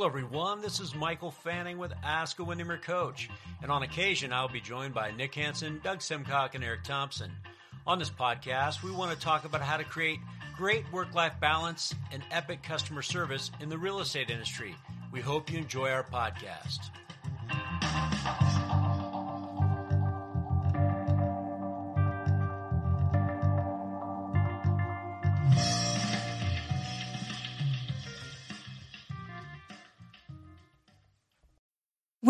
Hello, everyone. This is Michael Fanning with Ask a Windermere Coach. And on occasion, I'll be joined by Nick Hansen, Doug Simcock, and Eric Thompson. On this podcast, we want to talk about how to create great work life balance and epic customer service in the real estate industry. We hope you enjoy our podcast.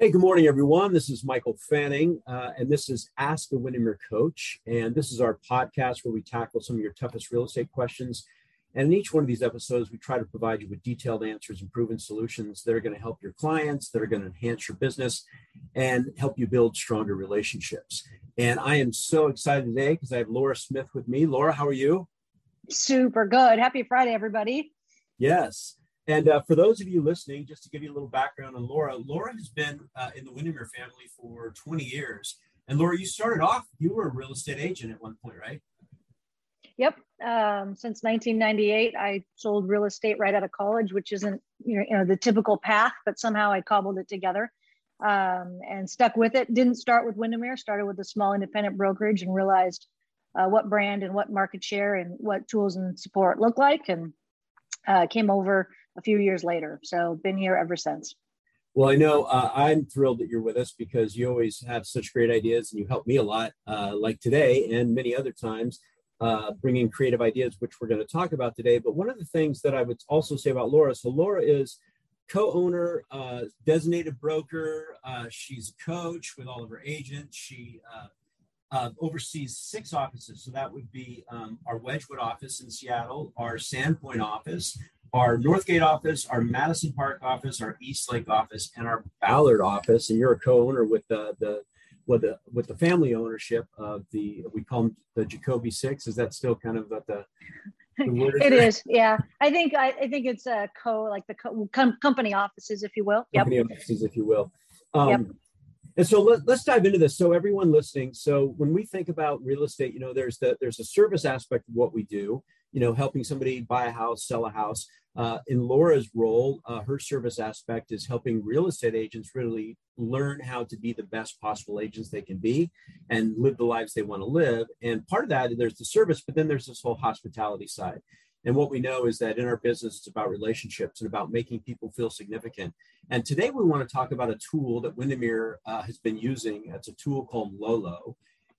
Hey, good morning, everyone. This is Michael Fanning, uh, and this is Ask the Windermere Coach. And this is our podcast where we tackle some of your toughest real estate questions. And in each one of these episodes, we try to provide you with detailed answers and proven solutions that are going to help your clients, that are going to enhance your business, and help you build stronger relationships. And I am so excited today because I have Laura Smith with me. Laura, how are you? Super good. Happy Friday, everybody. Yes. And uh, for those of you listening, just to give you a little background on Laura, Laura has been uh, in the Windermere family for 20 years. And Laura, you started off, you were a real estate agent at one point, right? Yep. Um, since 1998, I sold real estate right out of college, which isn't you know, you know the typical path, but somehow I cobbled it together um, and stuck with it. Didn't start with Windermere, started with a small independent brokerage and realized uh, what brand and what market share and what tools and support look like, and uh, came over a few years later. So been here ever since. Well, I know uh, I'm thrilled that you're with us because you always have such great ideas and you help me a lot, uh, like today and many other times, uh, bringing creative ideas, which we're going to talk about today. But one of the things that I would also say about Laura so, Laura is co-owner, uh, designated broker. Uh, she's a coach with all of her agents. She uh, uh, oversees six offices. So that would be um, our Wedgwood office in Seattle, our Sandpoint office, our Northgate office, our Madison Park office, our East Lake office, and our Ballard office. And you're a co-owner with the the with the with the family ownership of the we call them the Jacobi Six. Is that still kind of the, the it is, yeah. I think I, I think it's a co like the co- com- company offices, if you will. Yep. Company offices, if you will. Um, yep. And so let, us dive into this. So everyone listening, so when we think about real estate, you know, there's the there's a service aspect of what we do. You know, helping somebody buy a house, sell a house. Uh, in Laura's role, uh, her service aspect is helping real estate agents really learn how to be the best possible agents they can be and live the lives they want to live. And part of that, there's the service, but then there's this whole hospitality side. And what we know is that in our business, it's about relationships and about making people feel significant. And today we want to talk about a tool that Windermere uh, has been using. It's a tool called Lolo.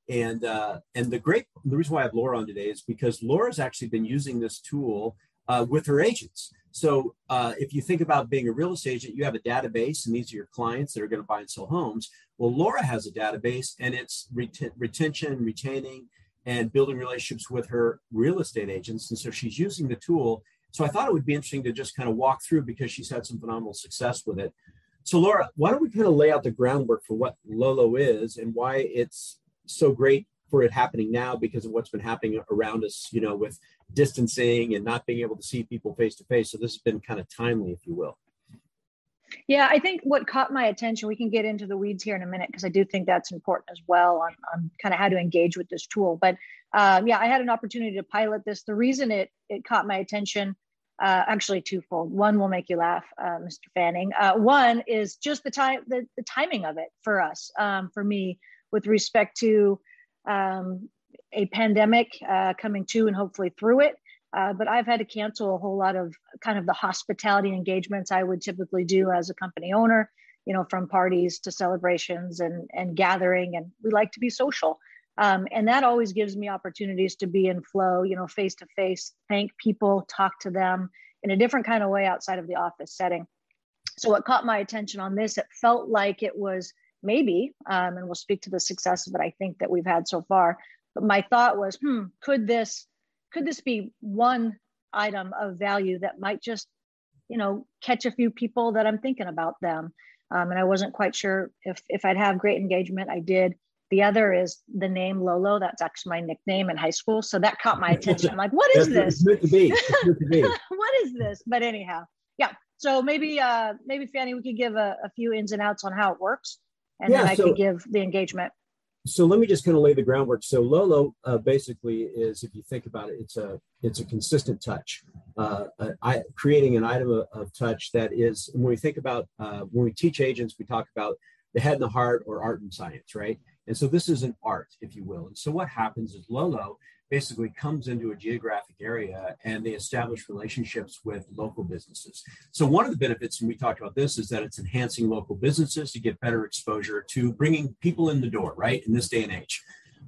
And uh, and the great the reason why I have Laura on today is because Laura's actually been using this tool uh, with her agents. So uh, if you think about being a real estate agent, you have a database, and these are your clients that are going to buy and sell homes. Well, Laura has a database, and it's ret- retention, retaining, and building relationships with her real estate agents. And so she's using the tool. So I thought it would be interesting to just kind of walk through because she's had some phenomenal success with it. So Laura, why don't we kind of lay out the groundwork for what Lolo is and why it's so great for it happening now because of what's been happening around us, you know, with distancing and not being able to see people face to face. So this has been kind of timely, if you will. Yeah, I think what caught my attention, we can get into the weeds here in a minute because I do think that's important as well on, on kind of how to engage with this tool. But um, yeah, I had an opportunity to pilot this. The reason it it caught my attention, uh, actually twofold. One will make you laugh, uh, Mr. Fanning. Uh, one is just the time, the, the timing of it for us, um, for me, with respect to um, a pandemic uh, coming to and hopefully through it. Uh, but I've had to cancel a whole lot of kind of the hospitality engagements I would typically do as a company owner, you know, from parties to celebrations and, and gathering. And we like to be social. Um, and that always gives me opportunities to be in flow, you know, face to face, thank people, talk to them in a different kind of way outside of the office setting. So, what caught my attention on this, it felt like it was maybe, um, and we'll speak to the successes that I think that we've had so far. But my thought was, hmm, could this could this be one item of value that might just, you know, catch a few people that I'm thinking about them. Um, and I wasn't quite sure if if I'd have great engagement. I did. The other is the name Lolo. That's actually my nickname in high school, so that caught my attention. I'm like, what is this? It's to be. It's to be. what is this? But anyhow, yeah. So maybe uh maybe Fanny, we could give a, a few ins and outs on how it works, and Yeah, then I so- could give the engagement. so let me just kind of lay the groundwork. So Lolo uh, basically is, if you think about it, it's a it's a consistent touch, uh, uh, I, creating an item of, of touch that is. When we think about uh, when we teach agents, we talk about the head and the heart, or art and science, right? And so this is an art, if you will. And so what happens is Lolo basically comes into a geographic area and they establish relationships with local businesses. So one of the benefits, and we talked about this, is that it's enhancing local businesses to get better exposure to bringing people in the door, right? In this day and age.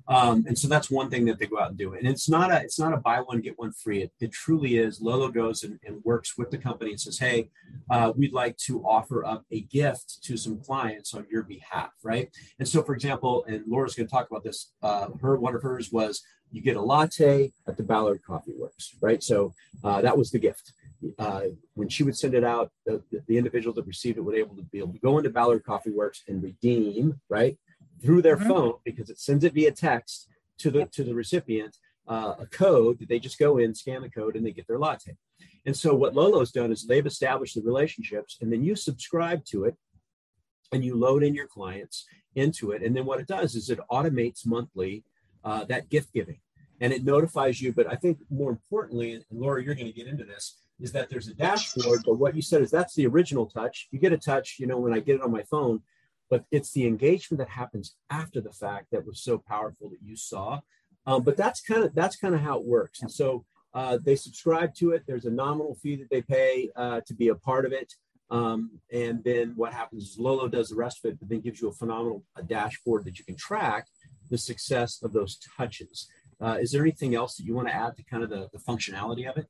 Um, and so that's one thing that they go out and do. And it's not a it's not a buy one get one free. It, it truly is. Lolo goes and, and works with the company and says, "Hey, uh, we'd like to offer up a gift to some clients on your behalf, right?" And so, for example, and Laura's going to talk about this. Uh, her one of hers was you get a latte at the Ballard Coffee Works, right? So uh, that was the gift. Uh, when she would send it out, the, the individual that received it would able to be able to go into Ballard Coffee Works and redeem, right, through their Mhm. phone because it sends it via text to the to the recipient uh, a code that they just go in, scan the code, and they get their latte. And so what Lolo's done is they've established the relationships, and then you subscribe to it, and you load in your clients into it, and then what it does is it automates monthly uh, that gift giving, and it notifies you. But I think more importantly, and Laura, you're going to get into this, is that there's a dashboard. But what you said is that's the original touch. You get a touch, you know, when I get it on my phone, but it's the engagement that happens after the fact that was so powerful that you saw. Um, but that's kind of that's kind of how it works. And so uh, they subscribe to it. There's a nominal fee that they pay uh, to be a part of it. Um, and then what happens is Lolo does the rest of it, but then gives you a phenomenal a dashboard that you can track the success of those touches. Uh, is there anything else that you want to add to kind of the, the functionality of it?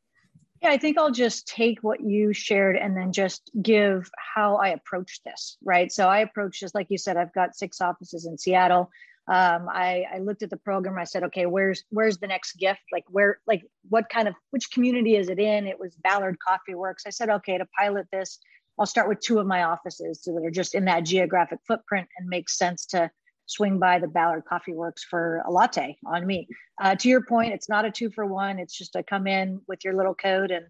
Yeah, I think I'll just take what you shared and then just give how I approach this, right? So I approach this, like you said, I've got six offices in Seattle. Um, I, I looked at the program. I said, okay, where's where's the next gift? Like where, like what kind of which community is it in? It was Ballard Coffee Works. I said, okay, to pilot this, I'll start with two of my offices so that are just in that geographic footprint and makes sense to swing by the Ballard Coffee Works for a latte on me. Uh, to your point, it's not a two for one. It's just a come in with your little code and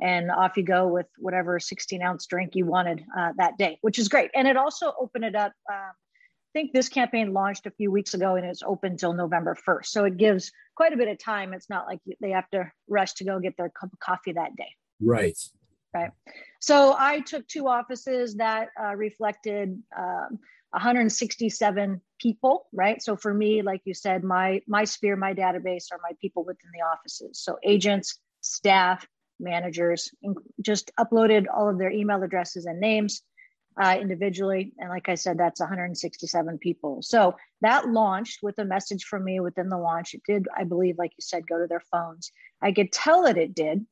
and off you go with whatever 16 ounce drink you wanted uh, that day, which is great. And it also opened it up. Um, I think this campaign launched a few weeks ago and it's open till November 1st. So it gives quite a bit of time. It's not like they have to rush to go get their cup of coffee that day. Right. Right. So I took two offices that uh, reflected um, 167 people. Right. So for me, like you said, my my sphere, my database are my people within the offices. So agents, staff, managers, just uploaded all of their email addresses and names uh, individually. And like I said, that's 167 people. So that launched with a message from me within the launch. It did, I believe, like you said, go to their phones. I could tell that it did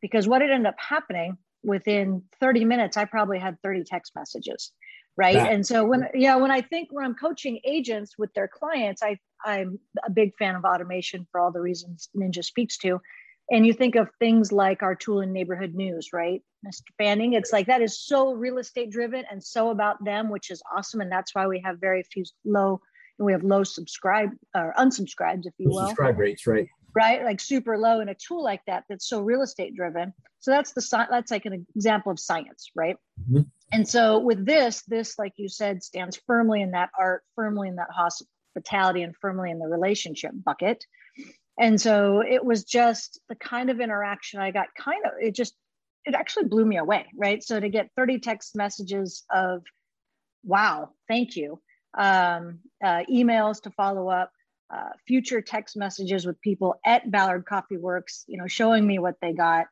because what it ended up happening within 30 minutes, I probably had 30 text messages. Right. That- and so when, yeah, when I think when I'm coaching agents with their clients, I, I'm a big fan of automation for all the reasons Ninja speaks to. And you think of things like our tool in neighborhood news, right? Mr. Fanning, it's like that is so real estate driven and so about them, which is awesome. And that's why we have very few low, we have low subscribe or unsubscribes, if you will Subscribe rates, right? right? Like super low in a tool like that that's so real estate driven. So that's the that's like an example of science, right? Mhm. And so with this, this like you said stands firmly in that art, firmly in that hospitality, and firmly in the relationship bucket. And so it was just the kind of interaction I got. Kind of it just it actually blew me away, right? So to get 30 text messages of wow, thank you, um, uh, emails to follow up, uh, future text messages with people at Ballard Coffee Works, you know, showing me what they got.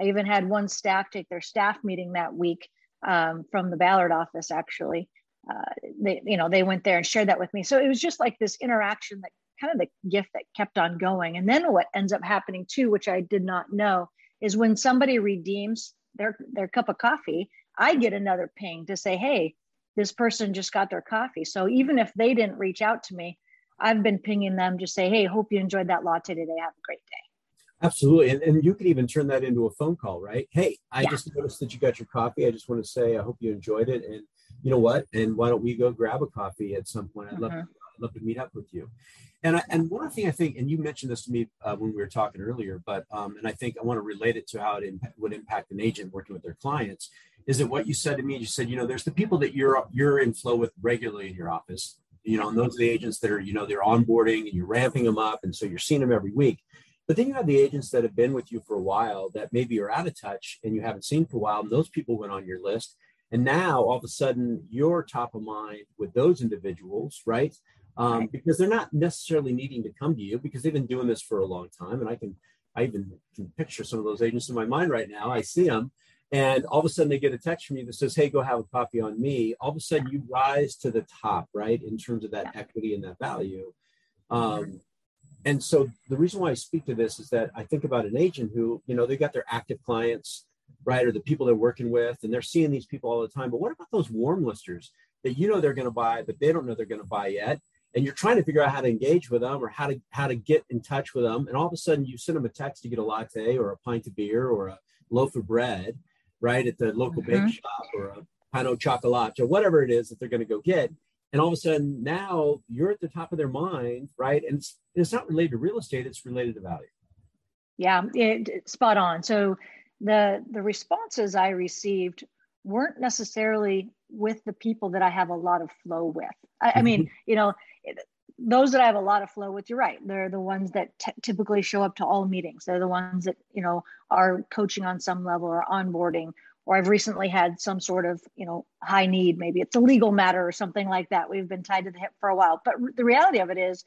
I even had one staff take their staff meeting that week um, from the Ballard office. Actually, uh, they, you know, they went there and shared that with me. So it was just like this interaction that kind of the gift that kept on going. And then what ends up happening too, which I did not know, is when somebody redeems their their cup of coffee, I get another ping to say, "Hey, this person just got their coffee." So even if they didn't reach out to me, I've been pinging them, just say, "Hey, hope you enjoyed that latte today. Have a great day." Absolutely. And, and you could even turn that into a phone call, right? Hey, I yeah. just noticed that you got your coffee. I just want to say, I hope you enjoyed it. And you know what? And why don't we go grab a coffee at some point? I'd love, uh-huh. I'd love to meet up with you. And I, and one thing I think, and you mentioned this to me uh, when we were talking earlier, but um, and I think I want to relate it to how it would impact an agent working with their clients. Is that what you said to me? You said, you know, there's the people that you're you're in flow with regularly in your office, you know, and those are the agents that are, you know, they're onboarding and you're ramping them up, and so you're seeing them every week. But then you have the agents that have been with you for a while that maybe are out of touch and you haven't seen for a while. And those people went on your list. And now all of a sudden you're top of mind with those individuals, right? Um, right. Because they're not necessarily needing to come to you because they've been doing this for a long time. And I can, I even can picture some of those agents in my mind right now. I see them. And all of a sudden they get a text from you that says, Hey, go have a coffee on me. All of a sudden you rise to the top, right? In terms of that equity and that value. Um, and so the reason why I speak to this is that I think about an agent who, you know, they got their active clients, right, or the people they're working with, and they're seeing these people all the time. But what about those warm listers that you know they're going to buy, but they don't know they're going to buy yet? And you're trying to figure out how to engage with them or how to how to get in touch with them. And all of a sudden you send them a text to get a latte or a pint of beer or a loaf of bread, right, at the local mm-hmm. bake shop or a pan au chocolat or whatever it is that they're going to go get and all of a sudden now you're at the top of their mind right? And it's, it's not related to real estate it's related to value. Yeah it, spot on. So the the responses i received weren't necessarily with the people that i have a lot of flow with. I, I mean mm-hmm. you know those that i have a lot of flow with you're right they're the ones that t- typically show up to all meetings. They're the ones that you know are coaching on some level or onboarding or I've recently had some sort of, you know, high need, maybe it's a legal matter or something like that. We've been tied to the hip for a while. But the reality of it is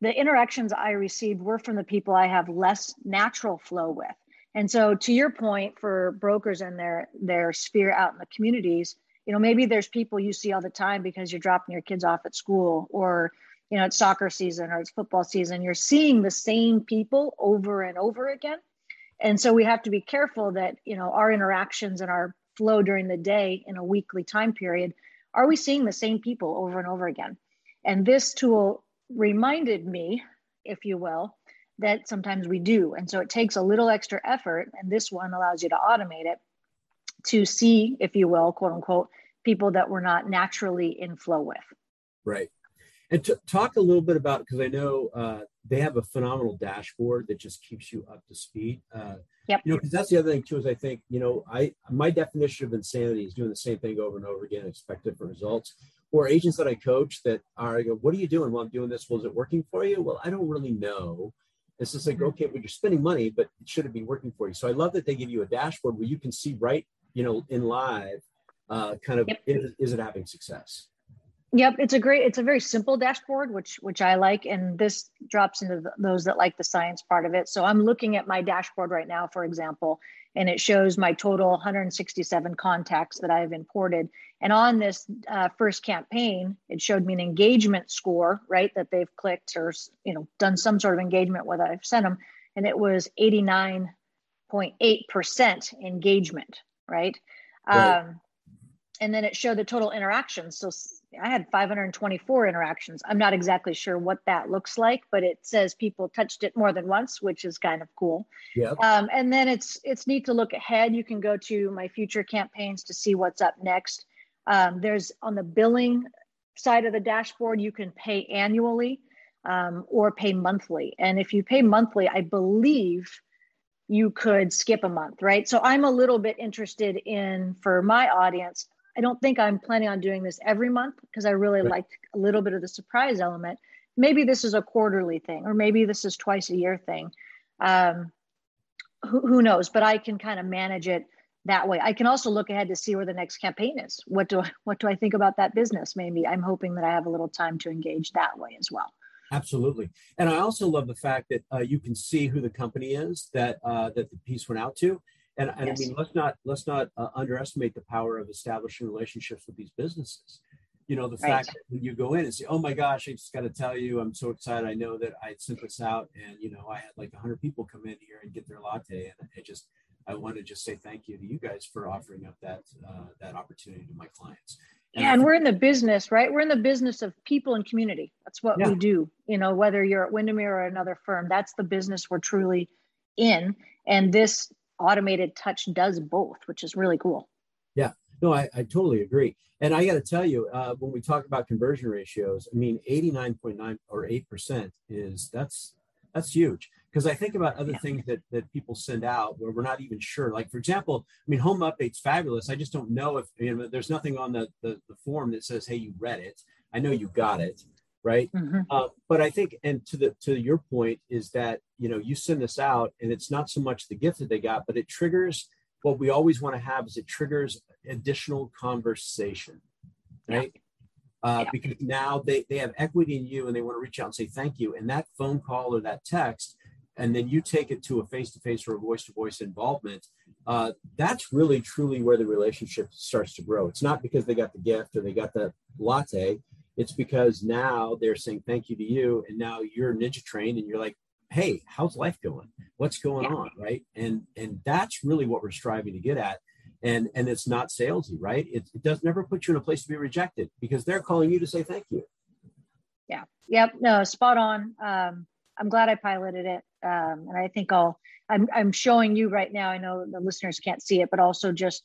the interactions I received were from the people I have less natural flow with. And so to your point for brokers and their their sphere out in the communities, you know, maybe there's people you see all the time because you're dropping your kids off at school or you know, it's soccer season or it's football season. You're seeing the same people over and over again and so we have to be careful that you know our interactions and our flow during the day in a weekly time period are we seeing the same people over and over again? And this tool reminded me if you will that sometimes we do. And so it takes a little extra effort and this one allows you to automate it to see if you will quote unquote people that we're not naturally in flow with. Right. And to talk a little bit about because I know uh, they have a phenomenal dashboard that just keeps you up to speed. Uh, yep. You know, because that's the other thing too is I think you know I my definition of insanity is doing the same thing over and over again, expect different results. Or agents that I coach that are, I go, what are you doing? Well, I'm doing this. Well, is it working for you? Well, I don't really know. It's just like, mm-hmm. okay, well, you're spending money, but it should it be working for you? So I love that they give you a dashboard where you can see right, you know, in live, uh, kind of, yep. is, is it having success? Yep, it's a great, it's a very simple dashboard, which which I like, and this drops into the, those that like the science part of it. So I'm looking at my dashboard right now, for example, and it shows my total 167 contacts that I've imported. And on this uh, first campaign, it showed me an engagement score, right, that they've clicked or you know done some sort of engagement with I've sent them, and it was 89.8 percent engagement, right. right. Um, and then it showed the total interactions. So I had 524 interactions. I'm not exactly sure what that looks like, but it says people touched it more than once, which is kind of cool. Yeah. Um, and then it's it's neat to look ahead. You can go to my future campaigns to see what's up next. Um, there's on the billing side of the dashboard, you can pay annually um, or pay monthly. And if you pay monthly, I believe you could skip a month, right? So I'm a little bit interested in for my audience I don't think I'm planning on doing this every month because I really right. liked a little bit of the surprise element. Maybe this is a quarterly thing, or maybe this is twice a year thing. Um, who, who knows? But I can kind of manage it that way. I can also look ahead to see where the next campaign is. What do I, what do I think about that business? Maybe I'm hoping that I have a little time to engage that way as well. Absolutely, and I also love the fact that uh, you can see who the company is that uh, that the piece went out to, and, and yes. I mean, let's not let's not uh, underestimate the power of establishing relationships with these businesses. You know, the right. fact that when you go in and say, "Oh my gosh, I just got to tell you, I'm so excited. I know that I sent this out, and you know, I had like 100 people come in here and get their latte, and I just I want to just say thank you to you guys for offering up that uh, that opportunity to my clients." Yeah, and we're in the business, right? We're in the business of people and community. That's what yeah. we do. You know, whether you're at Windermere or another firm, that's the business we're truly in. And this automated touch does both, which is really cool. Yeah, no, I, I totally agree. And I got to tell you, uh, when we talk about conversion ratios, I mean, 89.9 or 8% is that's that's huge because I think about other yeah. things that that people send out where we're not even sure. Like for example, I mean, home updates fabulous. I just don't know if you know. There's nothing on the the, the form that says, "Hey, you read it." I know you got it, right? Mm-hmm. Uh, but I think, and to the to your point, is that you know you send this out, and it's not so much the gift that they got, but it triggers what we always want to have is it triggers additional conversation, right? Yeah. Uh, yeah. Because now they, they have equity in you and they want to reach out and say thank you. And that phone call or that text, and then you take it to a face to face or a voice to voice involvement, uh, that's really truly where the relationship starts to grow. It's not because they got the gift or they got the latte. It's because now they're saying thank you to you, and now you're ninja trained, and you're like, hey how's life going? What's going yeah. on? Right? And and that's really what we're striving to get at. And and it's not salesy right? It, it does never put you in a place to be rejected because they're calling you to say thank you. Yeah. Yep. No spot on. Um i'm glad i piloted it. Um and i think i'll i'm, I'm showing you right now. I know the listeners can't see it but also just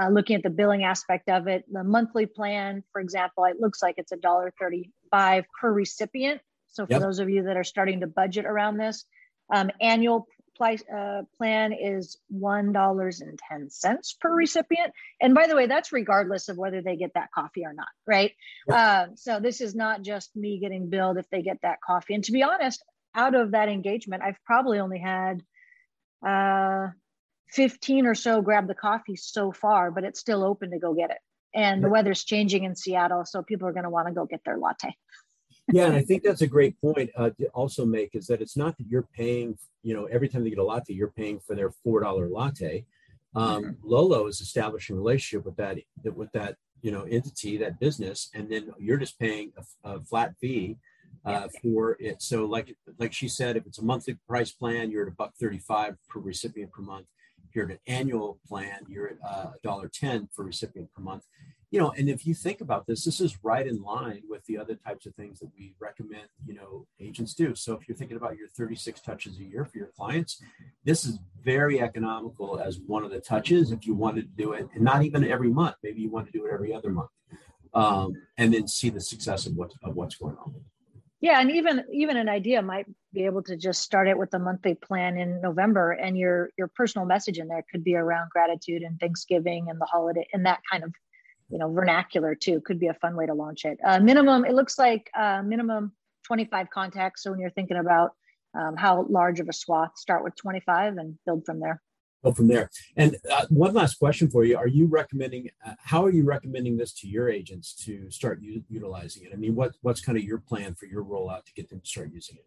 uh, looking at the billing aspect of it the monthly plan for example it looks like it's a dollar 35 per recipient so for yep. those of you that are starting to budget around this, um, annual uh, plan is $1.10 per recipient. And by the way, that's regardless of whether they get that coffee or not, right? Yep. Uh, so this is not just me getting billed if they get that coffee. And to be honest, out of that engagement, I've probably only had uh, 15 or so grab the coffee so far, but it's still open to go get it. And the weather's changing in Seattle, so people are going to want to go get their latte yeah, and I think that's a great point uh, to also make is that it's not that you're paying, you know, every time they get a latte, you're paying for their four dollar latte. Um, mm-hmm. Lolo is establishing a relationship with that with that you know entity, that business, and then you're just paying a, a flat fee uh, for it. So like like she said, if it's a monthly price plan, you're at a buck thirty five per recipient per month. You're at an annual plan, you're at uh, a dollar ten for recipient per month. You know and if you think about this this is right in line with the other types of things that we recommend you know agents do. So if you're thinking about your 36 touches a year for your clients this is very economical as one of the touches if you wanted to do it and not even every month maybe you want to do it every other month um, and then see the success of what of what's going on yeah and even even an idea might be able to just start it with a monthly plan in november and your your personal message in there could be around gratitude and thanksgiving and the holiday and that kind of you know vernacular too could be a fun way to launch it. Uh, minimum it looks like uh, minimum 25 contacts. So when you're thinking about um, how large of a swath start with 25 and build from there go from there and uh, one last question for you are you recommending uh, how are you recommending this to your agents to start u- utilizing it i mean what what's kind of your plan for your rollout to get them to start using it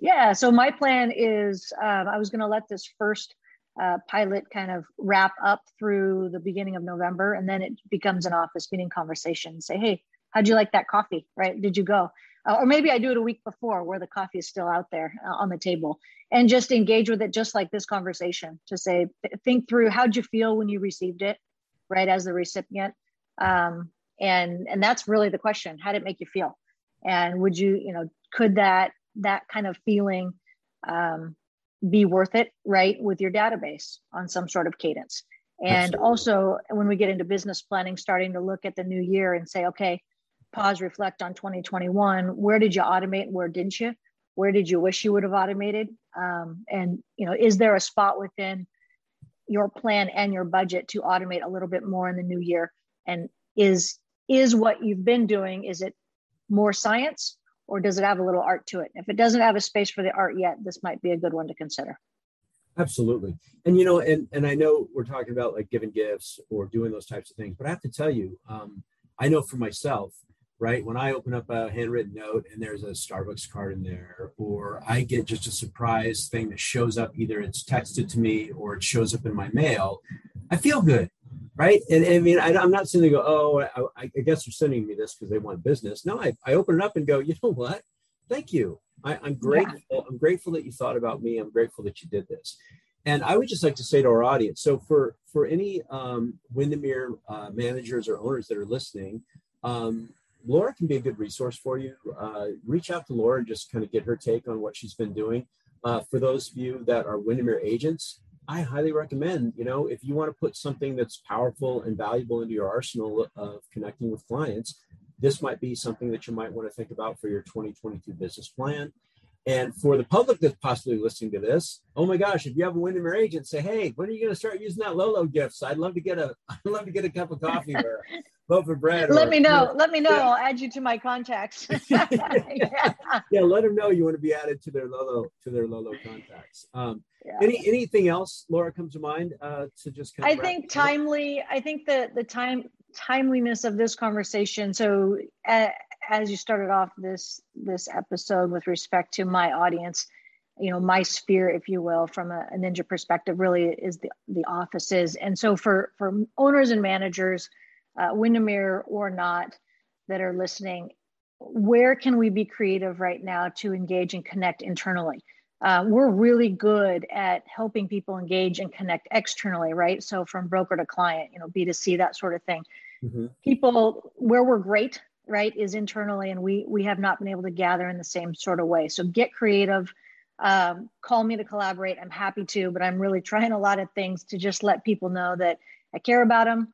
yeah so my plan is um, i was going to let this first uh, pilot kind of wrap up through the beginning of November, and then it becomes an office meeting conversation. Say, hey, how'd you like that coffee? Right? Did you go? Uh, or maybe I do it a week before, where the coffee is still out there uh, on the table, and just engage with it, just like this conversation. To say, think through how'd you feel when you received it, right, as the recipient, um, and and that's really the question. How did it make you feel? And would you, you know, could that that kind of feeling um, be worth it, right, with your database on some sort of cadence. And Absolutely. also, when we get into business planning, starting to look at the new year and say, okay, pause, reflect on 2021. Where did you automate? Where didn't you? Where did you wish you would have automated? Um, and you know, is there a spot within your plan and your budget to automate a little bit more in the new year? And is is what you've been doing? Is it more science or does it have a little art to it? If it doesn't have a space for the art yet, this might be a good one to consider. Absolutely. And you know, and and I know we're talking about like giving gifts or doing those types of things, but I have to tell you, um, I know for myself, right? When I open up a handwritten note and there's a Starbucks card in there, or I get just a surprise thing that shows up, either it's texted to me or it shows up in my mail, I feel good right? And, and I mean, I, am not sitting there go, oh, I, I, guess they're sending me this because they want business. No, I, I open it up and go, you know what? Thank you. I, am grateful. Yeah. I'm grateful that you thought about me. I'm grateful that you did this. And I would just like to say to our audience, so for for any um, Windermere uh, managers or owners that are listening, um, Laura can be a good resource for you. Uh, reach out to Laura and just kind of get her take on what she's been doing. Uh, for those of you that are Windermere agents, I highly recommend, you know, if you want to put something that's powerful and valuable into your arsenal of connecting with clients, this might be something that you might want to think about for your 2022 business plan. And for the public that's possibly listening to this, oh my gosh, if you have a Windermere agent, say, hey, when are you going to start using that Lolo gifts? I'd love to get a, I'd love to get a cup of coffee or a loaf of bread. Let or, me know. You know let me know. Yeah. I'll add you to my contacts. yeah. yeah, let them know you want to be added to their Lolo to their Lolo contacts. Um, yeah. Any anything else, Laura, comes to mind uh, to just kind of I think timely. I think the the time timeliness of this conversation. So. Uh, as you started off this this episode with respect to my audience you know my sphere if you will from a, a, ninja perspective really is the the offices and so for for owners and managers uh, windermere or not that are listening where can we be creative right now to engage and connect internally? Uh, we're really good at helping people engage and connect externally right? So from broker to client you know b2c that sort of thing. Mm-hmm. people where we're great right is internally and we we have not been able to gather in the same sort of way. So get creative. Um, call me to collaborate. I'm happy to but i'm really trying a lot of things to just let people know that i care about them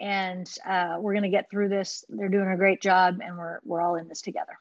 and uh, we're going to get through this. They're doing a great job and we're we're all in this together.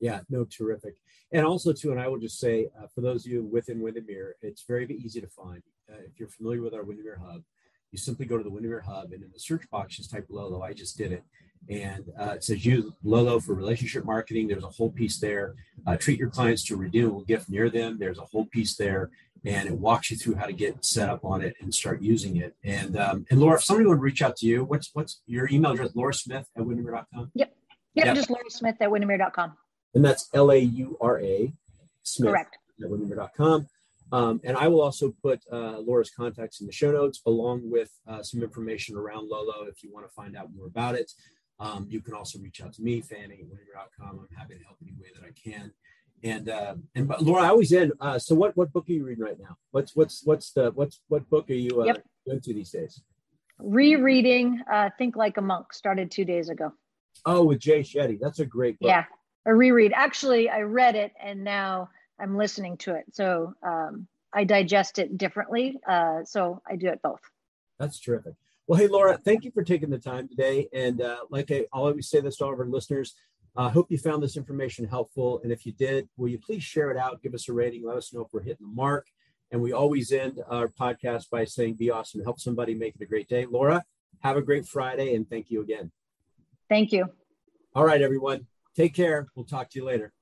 Yeah no terrific. And also too and i will just say uh, for those of you within windermere it's very easy to find. Uh, if you're familiar with our windermere hub you simply go to the windermere hub and in the search box just type lolo. I just did it. And uh, it says use Lolo for relationship marketing. There's a whole piece there. Uh, treat your clients to a redeemable gift near them. There's a whole piece there, and it walks you through how to get set up on it and start using it. And um, and Laura, if somebody would reach out to you, what's what's your email address? Laura Smith at windermere.com. Yep. Yep. yep. Just Laura Smith at windermere.com. And that's L A U R A Smith Correct. at windermere.com. Um, and I will also put uh, Laura's contacts in the show notes along with uh, some information around Lolo if you want to find out more about it. Um, you can also reach out to me, Fanning at windermere.com. I'm happy to help any way that I can. And uh, and Laura, I always end. Uh, so what what book are you reading right now? What's what's what's the what's what book are you uh, yep. into these days? Rereading uh, Think Like a Monk started two days ago. Oh, with Jay Shetty. That's a great book. Yeah, a reread. Actually, I read it and now I'm listening to it. So um, I digest it differently. Uh, so I do it both. That's terrific. Well, hey, Laura, thank you for taking the time today. And uh, like I always say this to all of our listeners, I uh, hope you found this information helpful. And if you did, will you please share it out, give us a rating, let us know if we're hitting the mark. And we always end our podcast by saying, be awesome, help somebody make it a great day. Laura, have a great Friday, and thank you again. Thank you. All right, everyone. Take care. We'll talk to you later.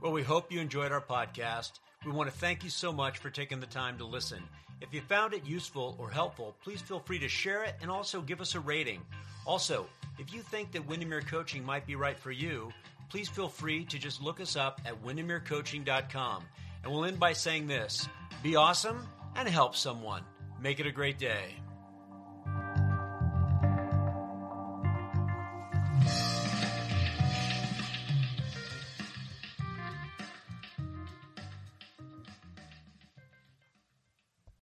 Well, we hope you enjoyed our podcast. We want to thank you so much for taking the time to listen. If you found it useful or helpful, please feel free to share it and also give us a rating. Also, if you think that Windermere Coaching might be right for you, please feel free to just look us up at windermerecoaching.com. And we'll end by saying this be awesome and help someone. Make it a great day.